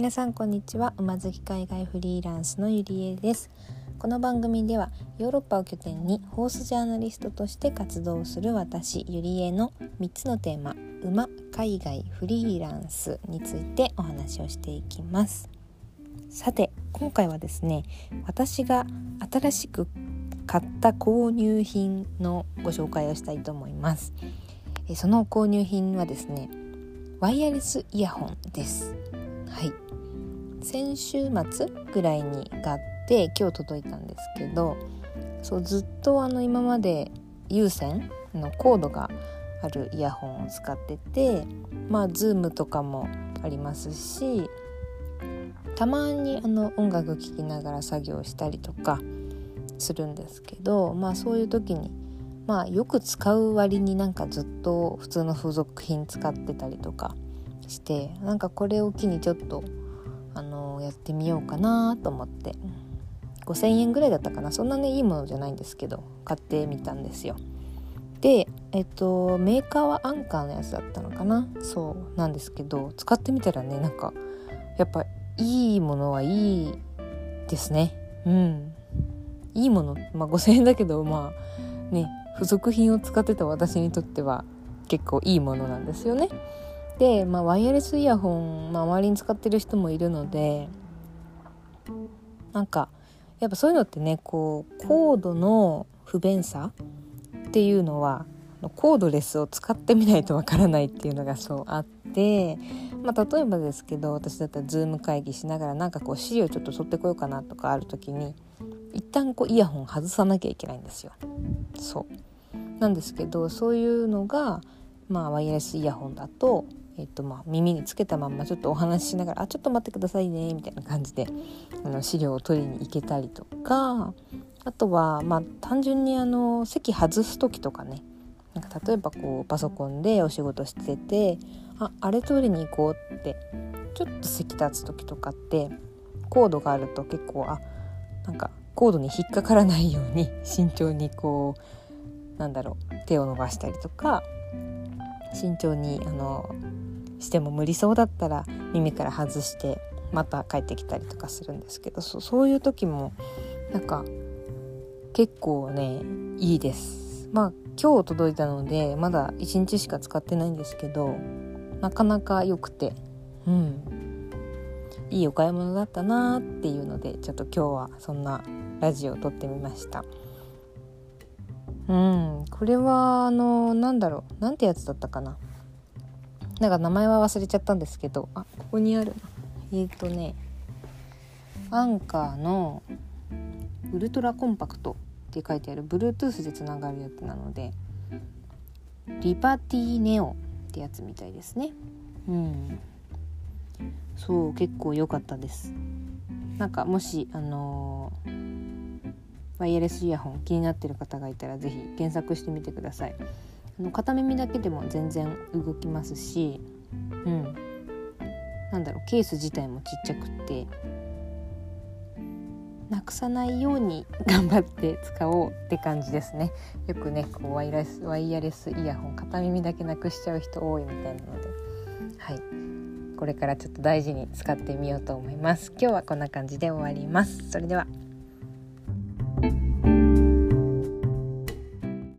皆さんこんにちは。馬好き海外フリーランスのゆりえです。この番組ではヨーロッパを拠点にホースジャーナリストとして活動する私ゆりえの3つのテーマ馬海外フリーランスについてお話をしていきます。さて今回はですね私が新しく買った購入品のご紹介をしたいと思います。その購入品はですねワイヤレスイヤホンです。はい。先週末ぐらいに買って今日届いたんですけどそうずっとあの今まで有線のコードがあるイヤホンを使っててまあズームとかもありますしたまにあの音楽聴きながら作業したりとかするんですけどまあそういう時にまあよく使う割になんかずっと普通の付属品使ってたりとかしてなんかこれを機にちょっとあのやってみようかなと思って。5,000円ぐらいだったかな。そんなねいいものじゃないんですけど買ってみたんですよ。でえっとメーカーはアンカーのやつだったのかな。そうなんですけど使ってみたらねなんかやっぱいいものはいいですね。うん。いいものまあ5,000円だけどまあね付属品を使ってた私にとっては結構いいものなんですよね。で、まあ、ワイヤレスイヤホン、まあ、周りに使ってる人もいるのでなんかやっぱそういうのってねこうコードの不便さっていうのはコードレスを使ってみないとわからないっていうのがそうあって、まあ、例えばですけど私だったらズーム会議しながらなんかこう資料ちょっと取ってこようかなとかある時に一旦こうイヤホン外さなきゃいけないんですよ。そうなんですけどそういうのが、まあ、ワイヤレスイヤホンだとえっとまあ、耳につけたまんまちょっとお話ししながら「あちょっと待ってくださいね」みたいな感じであの資料を取りに行けたりとかあとはまあ単純にあの席外す時とかねなんか例えばこうパソコンでお仕事してて「ああれ取りに行こう」ってちょっと席立つ時とかってコードがあると結構あなんかコードに引っかからないように 慎重にこうなんだろう手を伸ばしたりとか慎重にあのしても無理そうだったら耳から外してまた帰ってきたりとかするんですけどそそういう時もなんか結構ねいいです。まあ今日届いたのでまだ1日しか使ってないんですけどなかなか良くて。うん。いいお買い物だったなっていうのでちょっと今日はそんなラジオを撮ってみました。うん。これはあのなんだろう。なんてやつだったかな。なんか名前は忘れちゃったんですけど。あここにあるえっ、ー、とねアンカーのウルトラコンパクトって書いてある。Bluetooth でつながるやつなのでリパティネオってやつみたいですね。うん。そう結構良かったです。なんかもしあの、ワイヤレスイヤホン気になってる方がいたら是非検索してみてください。の片耳だけでも全然動きますしうん。なんだろうケース自体もちっちゃくってなくさないように頑張って使おうって感じですね。よくねこうワイヤレスワイヤレスイヤホン片耳だけなくしちゃう人多いみたいなので。はい。これからちょっと大事に使ってみようと思います。今日はこんな感じで終わります。それでは。